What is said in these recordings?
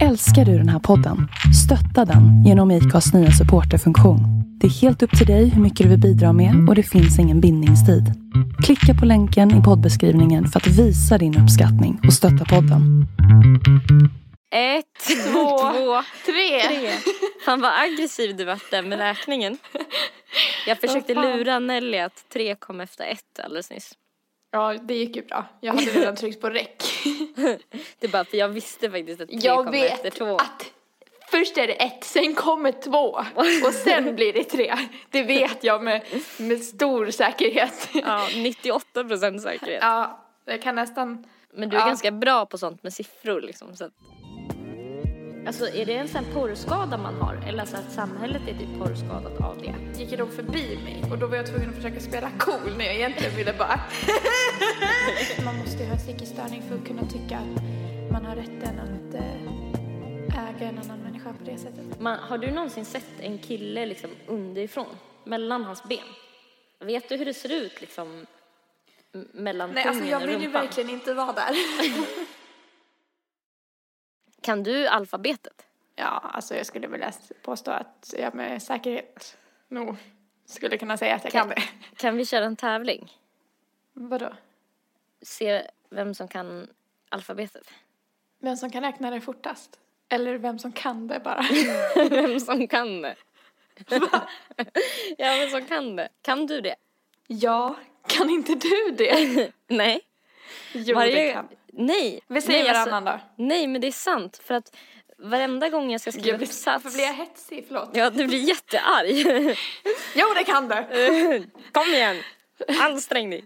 Älskar du den här podden? Stötta den genom IKAs nya supporterfunktion. Det är helt upp till dig hur mycket du vill bidra med och det finns ingen bindningstid. Klicka på länken i poddbeskrivningen för att visa din uppskattning och stötta podden. Ett, Två, två, tre. tre. Fan vad aggressiv du vart där med räkningen. Jag försökte lura Nelly att tre kom efter ett alldeles nyss. Ja, det gick ju bra. Jag hade redan tryckt på räck. Det är bara för jag visste faktiskt att tre Jag kom efter vet två. att först är det ett, sen kommer två och sen blir det tre. Det vet jag med, med stor säkerhet. Ja, 98 procent säkerhet. Ja, jag kan nästan... Men du är Ja. ganska bra på sånt med siffror liksom. Så att... Alltså är det en sån porrskada man har? Eller alltså att samhället är typ porrskadat av det? gick de förbi mig och då var jag tvungen att försöka spela cool när jag egentligen ville bara... man måste ju ha psykisk störning för att kunna tycka att man har rätten att eh, äga en annan människa på det sättet. Man, har du någonsin sett en kille liksom underifrån? Mellan hans ben? Vet du hur det ser ut liksom? Mellan Nej, alltså jag vill ju verkligen inte vara där. Kan du alfabetet? Ja, alltså jag skulle vilja påstå att jag med säkerhet nog skulle kunna säga att jag kan det. Kan vi köra en tävling? Vadå? Se vem som kan alfabetet. Vem som kan räkna det fortast? Eller vem som kan det bara? vem som kan det. ja, vem som kan det. Kan du det? ja, kan inte du det? Nej. Jo, det kan. Nej. Vi säger nej, alltså- varannan då. Nej, men det är sant. För att varenda gång jag ska skriva Jag blir, uppsats. varför blir jag hetsig? Förlåt. Ja, du blir jättearg. Jo, det kan du! Kom igen! Ansträng dig.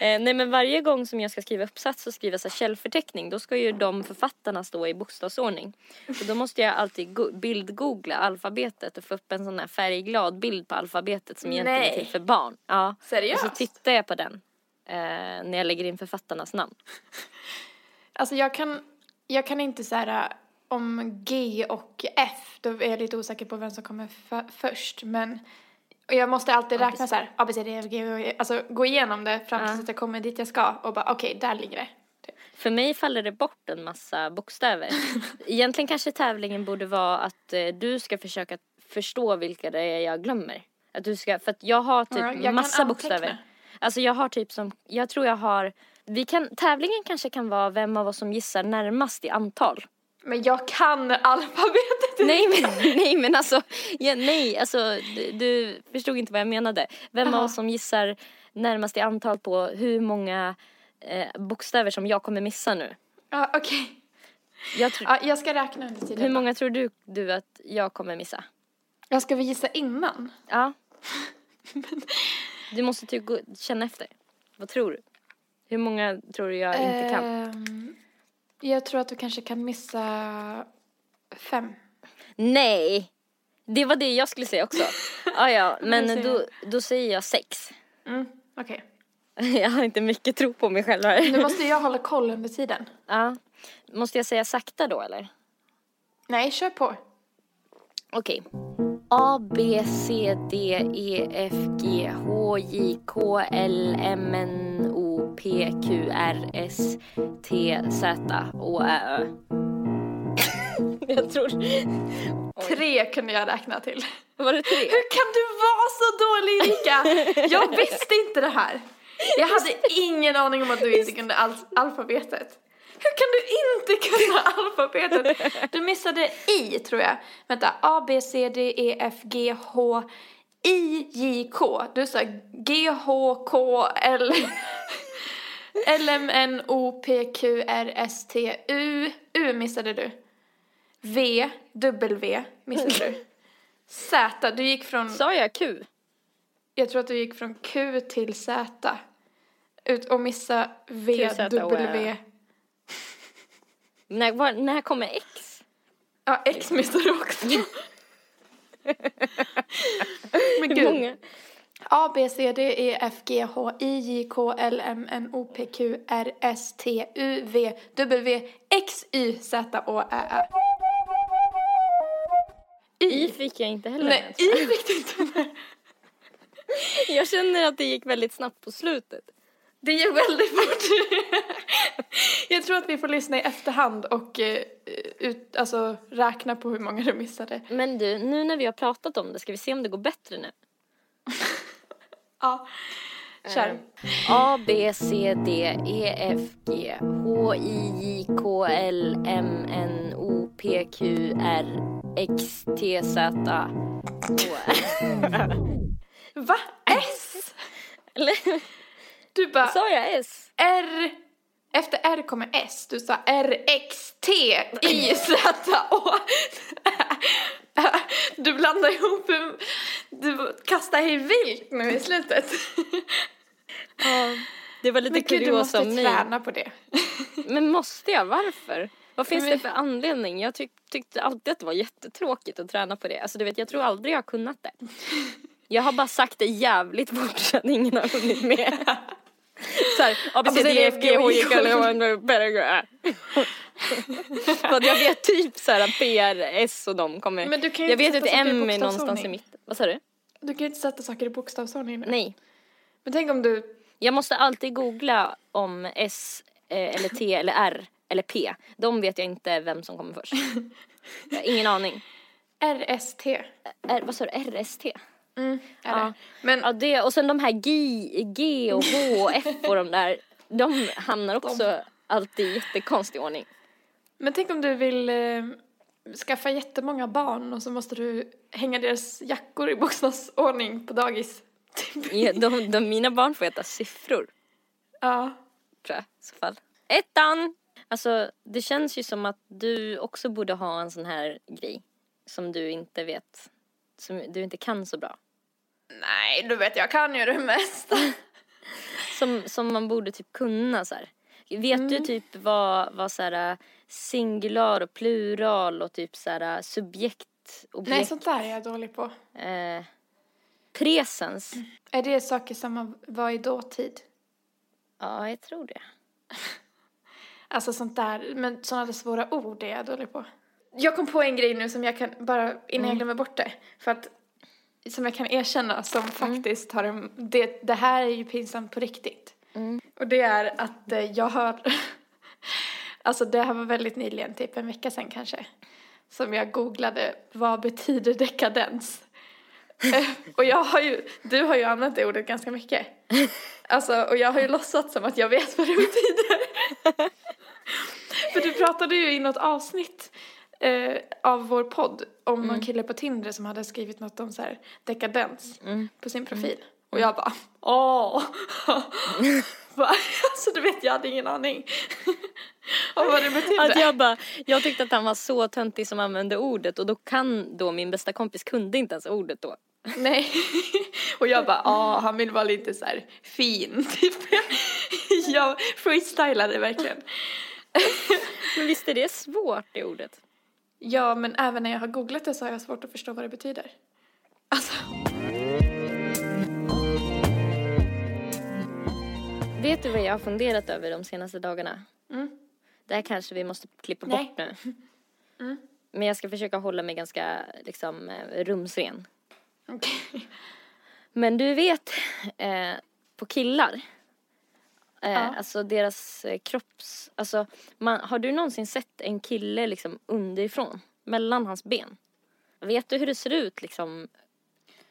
Eh, nej men varje gång som jag ska skriva uppsats och skriva så här källförteckning då ska ju de författarna stå i bokstavsordning. Och då måste jag alltid go- bildgoogla alfabetet och få upp en sån här färgglad bild på alfabetet som egentligen är Nej. till för barn. Ja. Seriöst? Och så tittar jag på den eh, när jag lägger in författarnas namn. Alltså jag kan, jag kan inte så här om G och F, då är jag lite osäker på vem som kommer först. Men och jag måste alltid räkna så här, A, B, C, D, F, G. Alltså gå igenom det fram tills Ja. att jag kommer dit jag ska och bara okej, där ligger det. För mig faller det bort en massa bokstäver. Egentligen kanske tävlingen borde vara att eh, du ska försöka förstå vilka det är jag glömmer. Att du ska, för att jag har typ kan massa bokstäver. Alltså jag har typ som, jag tror jag har, vi kan, tävlingen kanske kan vara vem av oss som gissar närmast i antal. Men jag kan alfabetet! Nej men, nej men alltså, ja, nej alltså du, du förstod inte vad jag menade. Vem av Jaha. oss som gissar närmast i antal på hur många eh, bokstäver som jag kommer missa nu. Ja, okej. Jag tror, Ja, jag ska räkna under tiden. hur många tror du, du att jag kommer missa? Jag ska vi gissa innan? Ja. Du måste gå, känna efter. Vad tror du? Hur många tror du jag inte kan? Ehm, jag tror att du kanske kan missa fem. Nej! Det var det jag skulle säga också. Ah, ja, men då, då säger jag sex. Mm, okej. Jag har inte mycket tro på mig själv här. Nu måste jag hålla koll under tiden. Ja. Måste jag säga sakta då eller? Nej, kör på. Okej. A, B, C, D, E, F, G, H, J, K, L, M, N, O, P, Q, R, S, T, Z, Å, Ä, Ö. jag tror... Tre kunde jag räkna till. Var det tre? Hur kan du vara så dålig Erika? Jag visste inte det här. Jag hade ingen aning om att du inte kunde al- alfabetet. Hur kan du inte kunna alfabetet? Du missade I tror jag. Vänta, A, B, C, D, E, F, G, H, I, J, K. Du sa G, H, K, L, L, M, N, O, P, Q, R, S, T, U. Missade du. V, W missade du. Z, du gick från, Sa jag Q? jag tror att du gick från Q till Z. Ut och missa V, W. När, var, när kommer X? Ja, X missade du också. Men gud. många? A, B, C, D, E, F, G, H, I, J, K, L, M, N, O, P, Q, R, S, T, U, V, W, X, Y, Z, Å, Ä, Ö. Y fick jag inte heller Nej, med. I fick du inte. Jag känner att det gick väldigt snabbt på slutet. Det gick väldigt fort. Jag tror att vi får lyssna i efterhand och eh, ut, alltså, räkna på hur många du missade. Men du, nu när vi har pratat om det, ska vi se om det går bättre nu? Ja, kör. Eh, A, B, C, D, E, F, G, H, I, J, K, L, M, N, O, P, Q, R, X, T, Z, H. Va? S? Eller Du bara sa jag S? R. Efter R kommer S. Du sa R, X, T, I, Z, Å. Du blandar ihop, du kastar hej vilt nu i slutet. Ja. Det var lite Men gud, du måste träna på det. Men måste jag? Varför? Vad finns Men- det för anledning? Jag tyck, tyckte alltid att det var jättetråkigt att träna på det. Alltså du vet, jag tror aldrig jag har kunnat det. Jag har bara sagt det jävligt fort så att ingen har hunnit med. Så här, A, B, C, D, E, F, G, H, I, K, L, M, N, O, P, Q, R. För att jag vet typ så här P, R, S och de kommer. Men du kan ju jag inte vet att M är någonstans i mitten. Vad sa du? Du kan ju inte sätta saker i bokstavsordning. Nej. Men tänk om du, Jag måste alltid googla om S eh, eller T eller R eller P. De vet jag inte vem som kommer först. Jag har ingen aning. RST. R, vad sa du? RST? Mm, Ja. Men Ja, det, och sen de här G, G och H och F och de där. De hamnar också alltid i jättekonstig ordning. Men tänk om du vill eh, skaffa jättemånga barn och så måste du hänga deras jackor i bokstavsordning på dagis. Ja, De, de, mina barn får heta siffror, Ja. tror jag i så fall. Ettan! Alltså, det känns ju som att du också borde ha en sån här grej som du inte vet, som du inte kan så bra. Nej, du vet jag kan ju det mesta. Som, som man borde typ kunna så här. Vet du typ vad, vad så här, singular och plural och typ så här, subjekt, objekt, Nej, sånt där är jag dålig på. eh, presens? Är det saker som var i dåtid? Ja, jag tror det. Alltså sånt där, men sådana där svåra ord är jag dålig på. Jag kom på en grej nu som jag kan, bara innan jag glömmer bort det. För att, som jag kan erkänna som faktiskt har en, det, det här är ju pinsamt på riktigt. Och det är att eh, jag har, alltså det här var väldigt nyligen, typ en vecka sedan kanske. Som jag googlade, vad betyder dekadens? Och jag har ju, du har ju använt det ordet ganska mycket. Alltså, och jag har ju låtsats som att jag vet vad det betyder. För du pratade ju i något avsnitt eh, av vår podd om någon kille på Tinder som hade skrivit något om så här dekadens på sin profil. Och jag bara, åh! Alltså du vet, jag hade ingen aning om vad det betydde. Att jag bara, jag tyckte att han var så töntig som använde ordet och då kan då min bästa kompis kunde inte ens ordet då. Nej. Och jag bara, ja, han vill vara lite så här fin, typ. Jag freestylade verkligen. Men visst är det svårt det ordet? Ja, men även när jag har googlat det så har jag svårt att förstå vad det betyder. Alltså, Vet du vad jag har funderat över de senaste dagarna? Mm. Det här kanske vi måste klippa Nej. bort nu. Mm. Men jag ska försöka hålla mig ganska liksom eh, rumsren. okej. Men du vet, eh, på killar, eh, Ja. alltså deras eh, kropps, alltså man, har du någonsin sett en kille liksom underifrån, mellan hans ben? Vet du hur det ser ut liksom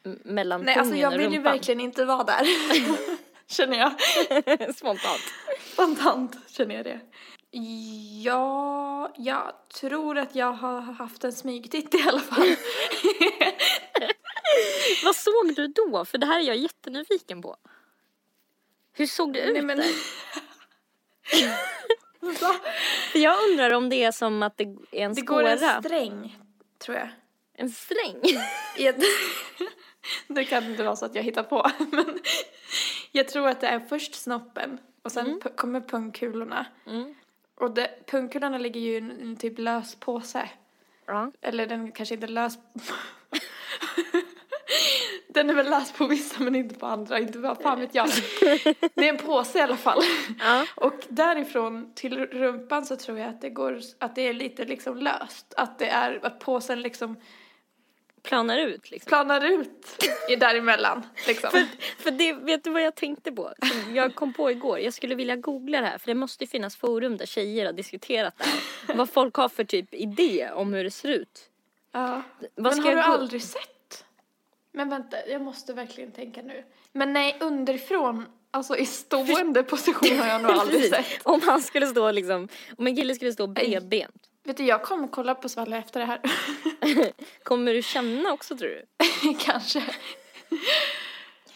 m- mellan Nej, alltså jag och vill ju rumpan? verkligen inte vara där. känner jag. Spontant. Spontant känner jag det. Ja, jag tror att jag har haft en smygtitt i alla fall. Vad såg du då? För det här är jag jättenyfiken på. Hur såg det ut Nej, men... där? För jag undrar om det är som att det är en Det går skåra. en sträng, tror jag. en sträng. Det kan inte vara så att jag hittar på, men jag tror att det är först snoppen och sen p- kommer pungkulorna. Mm. Och det, pungkulorna ligger ju i en, en typ lös påse. Ja. Eller den kanske inte är lös. den är väl lös på vissa men inte på andra, inte vad fan vet jag. Det är en påse i alla fall. Ja. Och därifrån till rumpan så tror jag att det går, att det är lite liksom löst. Att det är, att påsen liksom planar ut liksom. planar ut i däremellan. Liksom. För det, vet du vad jag tänkte på? Som jag kom på igår. Jag skulle vilja googla det här för det måste ju finnas forum där tjejer har diskuterat det här. Vad folk har för typ idé om hur det ser ut. ja. Vad Men har du aldrig sett? Men vänta, jag måste verkligen tänka nu. Men nej, underifrån, alltså i stående position har jag nog aldrig sett. Om han skulle stå liksom, om en kille skulle stå bredbent. Vet du, jag kommer kolla på Svalle efter det här. Kommer du känna också tror du? Kanske.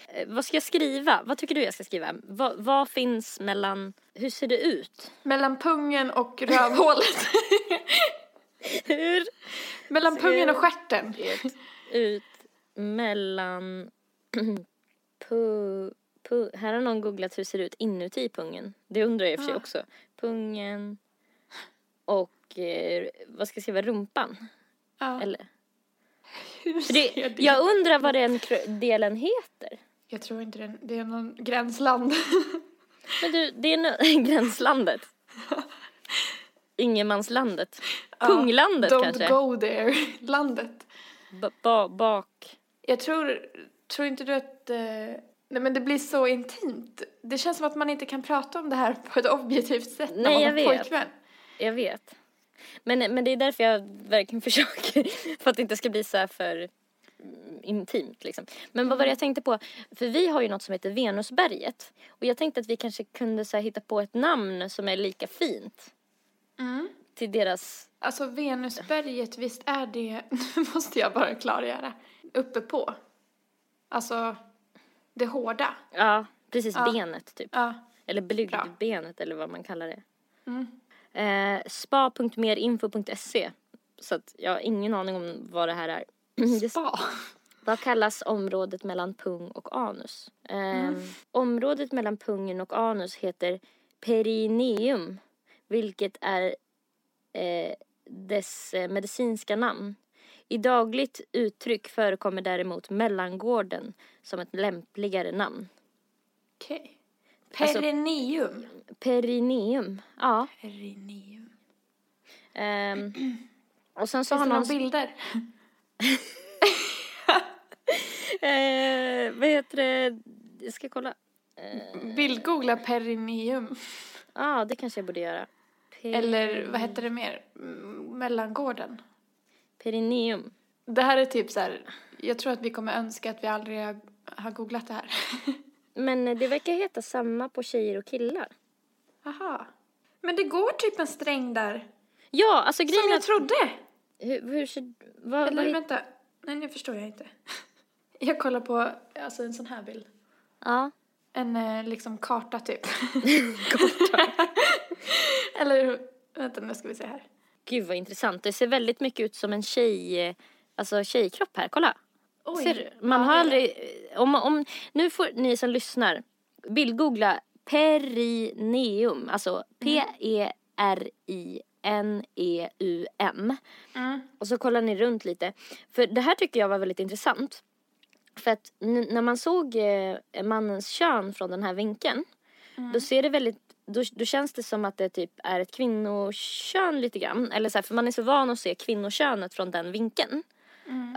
Eh, vad ska jag skriva? Vad tycker du jag ska skriva? Vad, vad finns mellan, hur ser det ut? Mellan pungen och rövhålet. Hur Mellan pungen och stjärten. ut mellan pu, pu, här har någon googlat hur det ser ut inuti pungen. Det undrar jag i och för sig Ah. också. Pungen och eh, vad ska jag skriva, rumpan? Ja. Eller? Hur ser det, det jag undrar vad den delen heter. Jag tror inte det, det är någon gränsland. Men du, det är no- gränslandet. Ingenmanslandet. Punglandet Don't kanske? go there, landet. Ba, ba, bak. Jag tror, tror inte du att, eh, nej men det blir så intimt. Det känns som att man inte kan prata om det här på ett objektivt sätt när Nej, man jag har vet. pojkvän. Jag vet. Men, men det är därför jag verkligen försöker. För att det inte ska bli så här för mm, intimt liksom. Men vad var det jag tänkte på? För vi har ju något som heter Venusberget. Och jag tänkte att vi kanske kunde så här, hitta på ett namn som är lika fint. Mm. Till deras... Alltså Venusberget, visst är det, nu måste jag bara klargöra, uppe på. Alltså, det hårda. Ja, precis Ja. benet typ. Ja. Eller blygdbenet eller vad man kallar det. Mm. Eh, spa.merinfo.se Så att jag har ingen aning om vad det här är. Spa. Vad kallas området mellan pung och anus? Ehm, Området mellan pungen och anus heter perineum, vilket är eh, dess eh, medicinska namn. I dagligt uttryck förekommer däremot mellangården som ett lämpligare namn. Okej. Alltså- Perineum. Perineum, ja. Perineum. Ehm, och sen så Finns har någon... några bilder? Eh, vad heter det? Jag ska kolla. Bildgoogla perineum. Ja, det kanske jag borde göra. Per- Eller vad heter det mer? Mellangården. Perineum. Det här är typ så här, jag tror att vi kommer önska att vi aldrig har, googlat det här. Men det verkar heta samma på tjejer och killar. Aha. Men det går typ en sträng där. Ja, alltså grejen Som jag att... trodde. Hur, hur ser... Vad, Eller vad, vänta. Nej, nu förstår jag inte. Jag kollar på alltså en sån här bild. ja. En eh, liksom karta typ. karta. Eller vänta nu ska vi se här. Gud vad intressant. Det ser väldigt mycket ut som en tjej... Alltså tjejkropp här, kolla. Oj. Ser du? Man har aldrig... Om, om, nu får ni som lyssnar bildgoogla perineum, alltså P-E-R-I-N-E-U-M. Mm. Och så kollar ni runt lite. För det här tycker jag var väldigt intressant. För att när man såg eh, mannens kön från den här vinkeln. Då ser det väldigt, då, då känns det som att det typ är ett kvinnokön lite grann. Eller så här, för man är så van att se kvinnokönet från den vinkeln.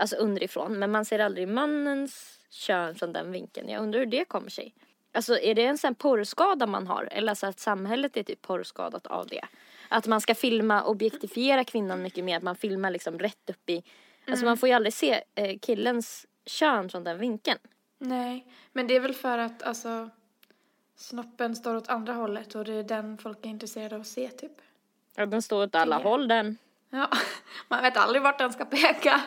Alltså underifrån. Men man ser aldrig mannens kön från den vinkeln. Jag undrar hur det kommer sig. Alltså är det en sån porrskada man har? Eller alltså att samhället är typ porrskadat av det? Att man ska filma, objektifiera kvinnan mycket mer. Att man filmar liksom rätt upp i... Alltså man får ju aldrig se eh, killens kön från den vinkeln. Nej, men det är väl för att alltså snoppen står åt andra hållet och det är den folk är intresserade av att se typ. Ja, den står åt alla håll den. Ja, man vet aldrig vart den ska peka.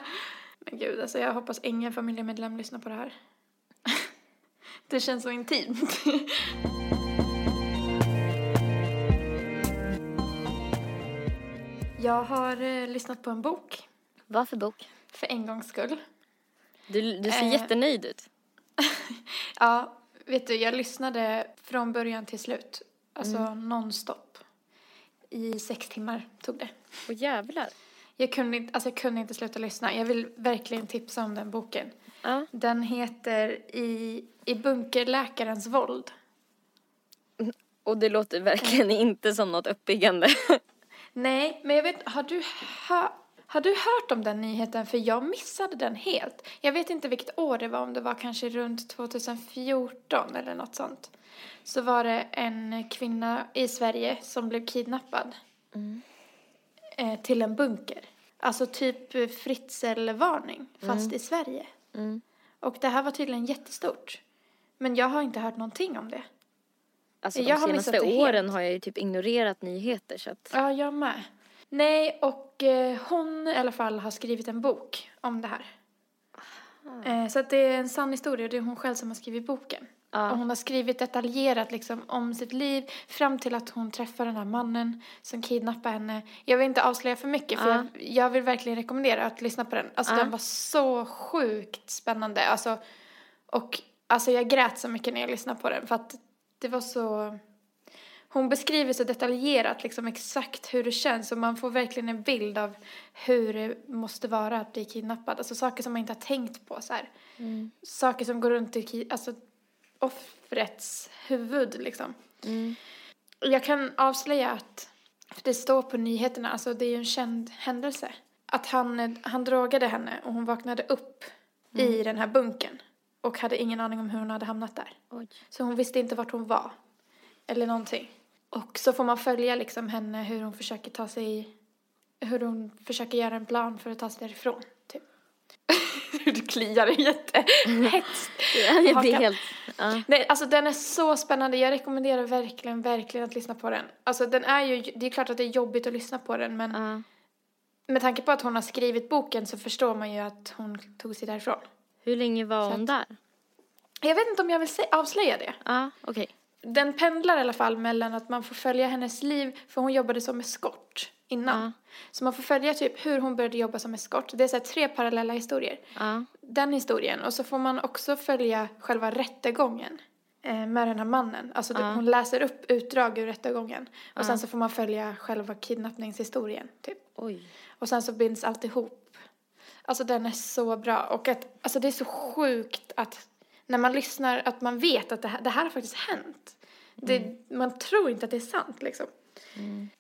Men gud, alltså jag hoppas ingen familjemedlem lyssnar på det här. Det känns så intimt. Jag har eh, lyssnat på en bok Vad för bok? för en gångs skull. Du, du ser Eh. jättenöjd ut. Ja, vet du, jag lyssnade från början till slut. Alltså Mm. nonstop. I sex timmar tog det. Åh jävlar. Jag kunde, inte, alltså jag kunde inte sluta lyssna. Jag vill verkligen tipsa om den boken. Ja. Den heter I, I bunkerläkarens våld. Och det låter verkligen inte som något uppbyggande. Nej, men jag vet, har du, hö, Har du hört om den nyheten? För jag missade den helt. Jag vet inte vilket år det var, om det var kanske runt 2014 eller något sånt. Så var det en kvinna i Sverige som blev kidnappad. Eh, till en bunker. Alltså typ eh, Fritzl-varning, fast i Sverige. Mm. Och det här var tydligen jättestort. Men jag har inte hört någonting om det. Alltså de Jag har senaste åren har jag ju typ ignorerat nyheter så att... Ja, jag med. Nej, och eh, hon i alla fall har skrivit en bok om det här. Eh, så att det är en sann historia, det är hon själv som har skrivit boken. Ja. Och hon har skrivit detaljerat liksom om sitt liv fram till att hon träffar den här mannen som kidnappar henne. Jag vill inte avslöja för mycket för Ja. jag, jag vill verkligen rekommendera att lyssna på den. Alltså Ja. den var så sjukt spännande. Alltså, och alltså jag grät så mycket när jag lyssnade på den för att det var så... Hon beskriver så detaljerat liksom exakt hur det känns och man får verkligen en bild av hur det måste vara att bli kidnappad. Alltså saker som man inte har tänkt på så. Mm. Saker som går runt i alltså, offrets huvud liksom. Mm. Jag kan avslöja att för det står på nyheterna, alltså det är ju en känd händelse. Att han, han drogade henne och hon vaknade upp i den här bunkern. Och hade ingen aning om hur hon hade hamnat där. Oj. Så hon visste inte vart hon var. Eller någonting. Och så får man följa liksom henne hur hon försöker ta sig, hur hon försöker göra en plan för att ta sig därifrån. Typ. du kliar jättehetskt. Ja, det är Hakan. helt... Ja. Nej, alltså den är så spännande. Jag rekommenderar verkligen, verkligen att lyssna på den. Alltså den är ju, det är klart att det är jobbigt att lyssna på den men Ja. med tanke på att hon har skrivit boken så förstår man ju att hon tog sig därifrån. Hur länge var Så hon att- där? Jag vet inte om jag vill sä- avslöja det. Ja, okej. Den pendlar i alla fall mellan att man får följa hennes liv, för hon jobbade som eskort innan. Ja. Så man får följa typ hur hon började jobba som eskort. Det är så tre parallella historier. Ja. Den historien och så får man också följa själva rättegången eh, med den här mannen. Alltså Ja. hon läser upp utdrag ur rättegången. Och sen så får man följa själva kidnappningshistorien typ. Oj. Och sen så binds allt ihop. Alltså den är så bra. Och att, alltså det är så sjukt att när man lyssnar att man vet att det här, det här har faktiskt hänt. Det, man tror inte att det är sant liksom.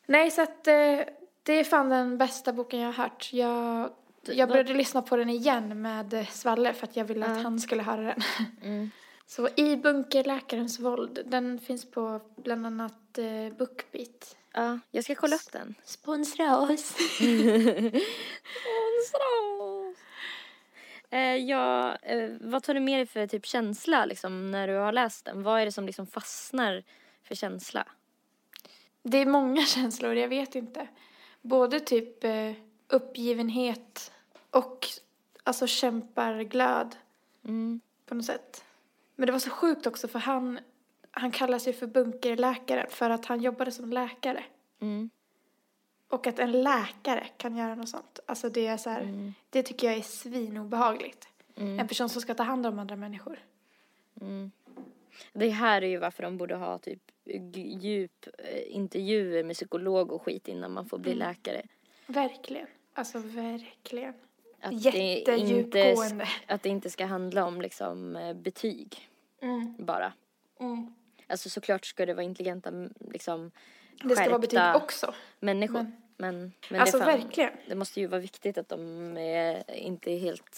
Nej, så att eh, det är fan den bästa boken jag har hört. Jag, jag började lyssna på den igen med eh, Svalle för att jag ville att Ja. han skulle höra den. Mm. Så i Bunkerläkarens våld, den finns på bland annat eh, Bookbeat. Ja, jag ska kolla upp den. Sponsra oss! Eh, ja, eh, vad tar du med dig för typ känsla liksom, när du har läst den? Vad är det som liksom fastnar för känsla? Det är många känslor, jag vet inte. Både typ eh, uppgivenhet och alltså kämparglöd Mm. på något sätt. Men det var så sjukt också för han, han kallar sig för bunkerläkare för att han jobbade som läkare. Mm. Och att en läkare kan göra något sånt. Alltså det är så här, Mm. det tycker jag är svinobehagligt. Mm. En person som ska ta hand om andra människor. Mm. Det här är ju varför de borde ha typ djup eh, intervjuer med psykolog och skit innan man får bli Mm. läkare. Verkligen. Alltså verkligen. Att det, inte, Jättedjupgående. att det inte ska handla om liksom eh, betyg Mm. bara. Mm. Alltså såklart ska det vara intelligenta liksom Det ska vara betyg också. människor. Men- Men, men, alltså det, fan, verkligen. det måste ju vara viktigt att de är inte är helt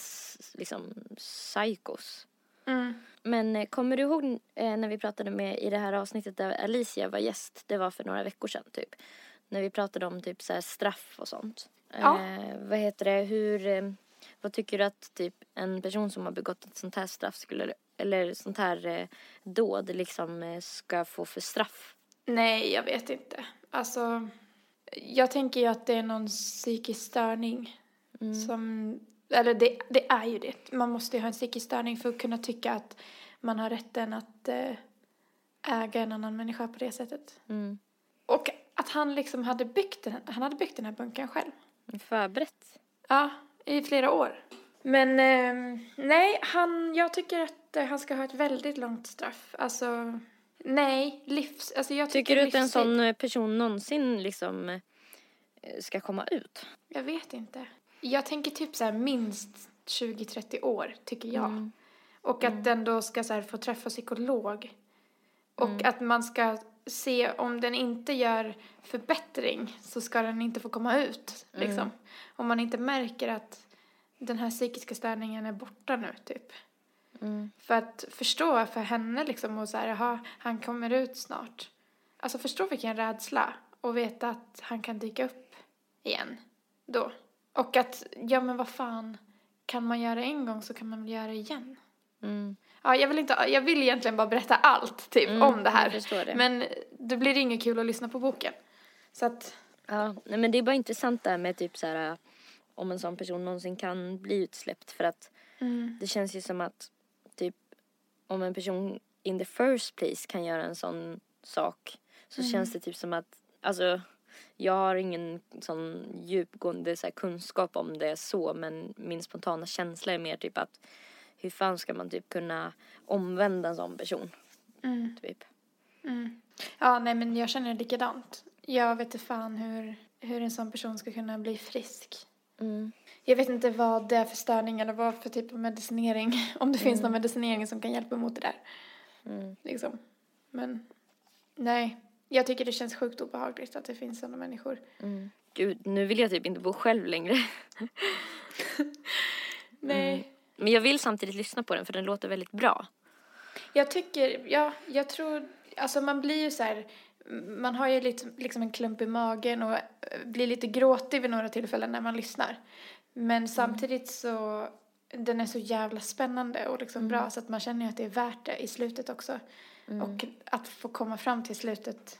liksom psykos. Mm. Men eh, kommer du ihåg eh, när vi pratade med i det här avsnittet där Alicia var gäst? Det var för några veckor sedan typ. När vi pratade om typ så här straff och sånt. Ja. Eh, vad heter det, hur, eh, vad tycker du att typ en person som har begått ett sånt här straff skulle, eller sånt här eh, dåd liksom ska få för straff? Nej, jag vet inte. Alltså, jag tänker ju att det är någon psykisk störning Mm. som, eller det, det är ju det. Man måste ju ha en psykisk störning för att kunna tycka att man har rätten att eh, äga en annan människa på det sättet. Mm. Och att han liksom hade byggt den, han hade byggt den här bunkern själv. Förberett? Ja, i flera år. Men ehm, nej, han, jag tycker att eh, han ska ha ett väldigt långt straff. Alltså, nej, livs... Alltså jag tycker, Tycker du att en livstid. sån eh, person någonsin liksom eh, ska komma ut? Jag vet inte. Jag tänker typ så här minst 20-30 år, tycker jag. Mm. Och att den då ska så få träffa psykolog. Och Mm. att man ska se om den inte gör förbättring så ska den inte få komma ut. Liksom. Om man inte märker att den här psykiska störningen är borta nu typ. Mm. För att förstå för henne liksom och så här, jaha, han kommer ut snart. Alltså förstå vilken rädsla och veta att han kan dyka upp igen då. Och att, ja men vad fan, kan man göra en gång så kan man väl göra det igen. Mm. Ja, jag vill inte, jag vill egentligen bara berätta allt typ Mm, om det här. det. Men det blir inget kul att lyssna på boken. Så att, Ja, men det är bara intressant där med typ så här om en sån person någonsin kan bli utsläppt för att mm, det känns ju som att om en person in the first place kan göra en sån sak så känns det typ som att alltså jag har ingen sån djupgående så här, kunskap om det så men min spontana känsla är mer typ att hur fan ska man typ kunna omvända en sån person mm, typ. mm. Ja, nej men jag känner likadant. Jag vet inte fan hur, hur en sån person ska kunna bli frisk. Mm. Jag vet inte vad det är för störning eller vad för typ av medicinering. Om det finns någon medicinering som kan hjälpa emot det där. Mm. Liksom. Men nej, jag tycker det känns sjukt obehagligt att det finns sådana människor. Mm. Gud, nu vill jag typ inte bo själv längre. Nej. Men jag vill samtidigt lyssna på den för den låter väldigt bra. Jag tycker, ja, jag tror, alltså man blir ju så här, man har ju liksom en klump i magen och eh, blir lite gråtig vid några tillfällen när man lyssnar. Men samtidigt så, den är så jävla spännande och liksom bra så att man känner ju att det är värt det i slutet också. Och att få komma fram till slutet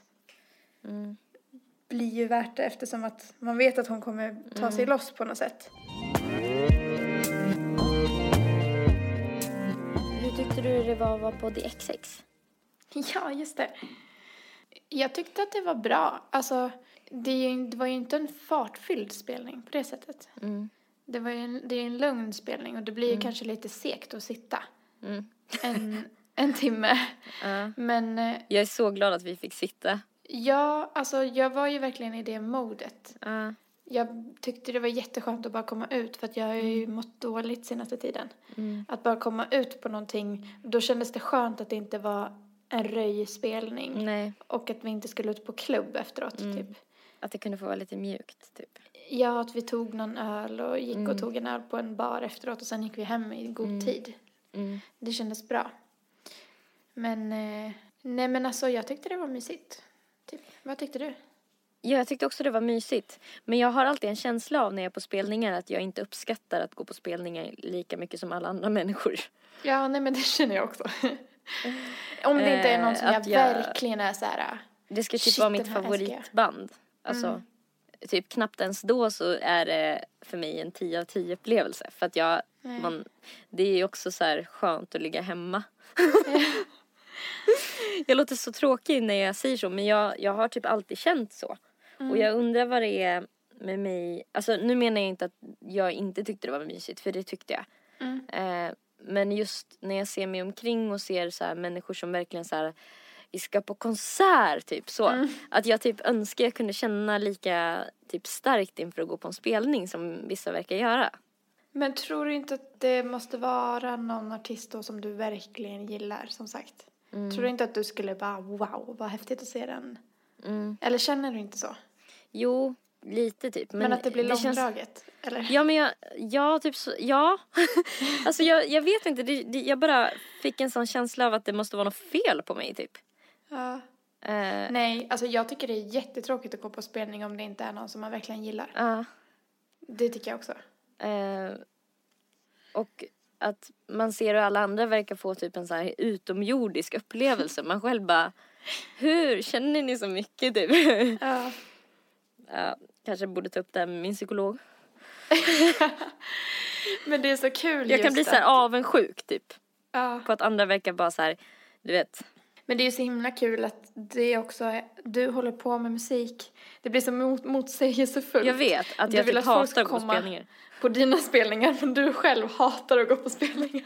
Mm. blir ju värt det eftersom att man vet att hon kommer ta sig loss på något sätt. Hur tyckte du det var att vara på The XX? Ja, just det. Jag tyckte att det var bra. Alltså, det, det var ju inte en fartfylld spelning på det sättet. Mm. Det, var ju en, det är en lugn spelning och det blir ju kanske lite segt att sitta Mm. en, en timme. Ja. Men eh, Jag är så glad att vi fick sitta. ja, alltså jag var ju verkligen i det modet. Ja. Jag tyckte det var jätteskönt att bara komma ut för att jag har ju mått dåligt senaste tiden. Mm. Att bara komma ut på någonting, då kändes det skönt att det inte var en röjspelning. Nej, Och att vi inte skulle ut på klubb efteråt, typ. att det kunde få vara lite mjukt typ. Ja, att vi tog någon öl och gick Mm. och tog en öl på en bar efteråt och sen gick vi hem i god tid. Mm. Det kändes bra. Men, eh, nej men alltså jag tyckte det var mysigt. Typ. Vad tyckte du? Ja, jag tyckte också det var mysigt. Men jag har alltid en känsla av när jag är på spelningar att jag inte uppskattar att gå på spelningar lika mycket som alla andra människor. Ja, nej men det känner jag också. Om det inte är någon som Eh, jag, att jag- verkligen är så här. Det ska typ vara mitt jag. favoritband. Alltså, typ knappt ens då så är det för mig en 10 av 10 upplevelse. För att jag, Nej. man, det är ju också så här skönt att ligga hemma. jag låter så tråkig när jag säger så men jag, jag har typ alltid känt så. Och jag undrar vad det är med mig, alltså nu menar jag inte att jag inte tyckte det var mysigt för det tyckte jag. Mm. Eh, men just när jag ser mig omkring och ser så människor som verkligen så här vi ska på konsert typ så. Att jag typ önskar jag kunde känna lika typ starkt inför att gå på en spelning som vissa verkar göra. Men tror du inte att det måste vara någon artist då som du verkligen gillar, som sagt? Mm. Tror du inte att du skulle bara wow, vad häftigt att se den? Mm. Eller känner du inte så? Jo, lite typ. Men, att det blir känns- långdraget? Eller? Ja men jag, ja typ så, ja. alltså jag, jag vet inte, det, det, jag bara fick en sån känsla av att det måste vara något fel på mig typ. Ja. Eh, Nej, alltså jag tycker det är jättetråkigt att gå på spelning om det inte är någon som man verkligen gillar. ja. Det tycker jag också. Eh, och att man ser hur alla andra verkar få typ en så här utomjordisk upplevelse. Man själv bara, hur känner ni så mycket typ? Ja. ja, kanske borde ta upp det här med min psykolog. Men det är så kul Jag kan just bli så här att- avundsjuk typ. Ja. På att andra verkar bara så här, du vet. Men det är ju så himla kul att det också är, du håller på med musik. Det blir så mot, motsägelsefullt. Jag vet att Du jag vill typ att folk ska gå på komma. På dina spelningar, men du själv hatar att gå på spelningar.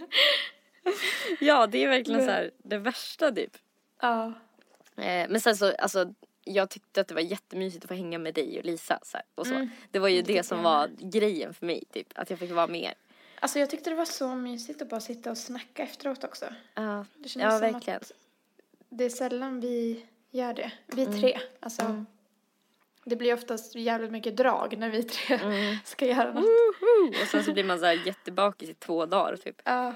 Ja, det är verkligen så här det värsta typ. Ja. Eh, men sen så, alltså jag tyckte att det var jättemysigt att få hänga med dig och Lisa så här, och så. Mm. Det var ju Det det tycker som var grejen för mig typ, att jag fick vara med er. Alltså jag tyckte det var så mysigt att bara sitta och snacka efteråt också. Ja, Det kändes ja som verkligen. att det är sällan vi gör det. Vi tre, alltså. Det blir oftast jävligt mycket drag när vi tre ska göra något. Woho! Och sen så blir man så här jättebakis i två dagar typ. Ja,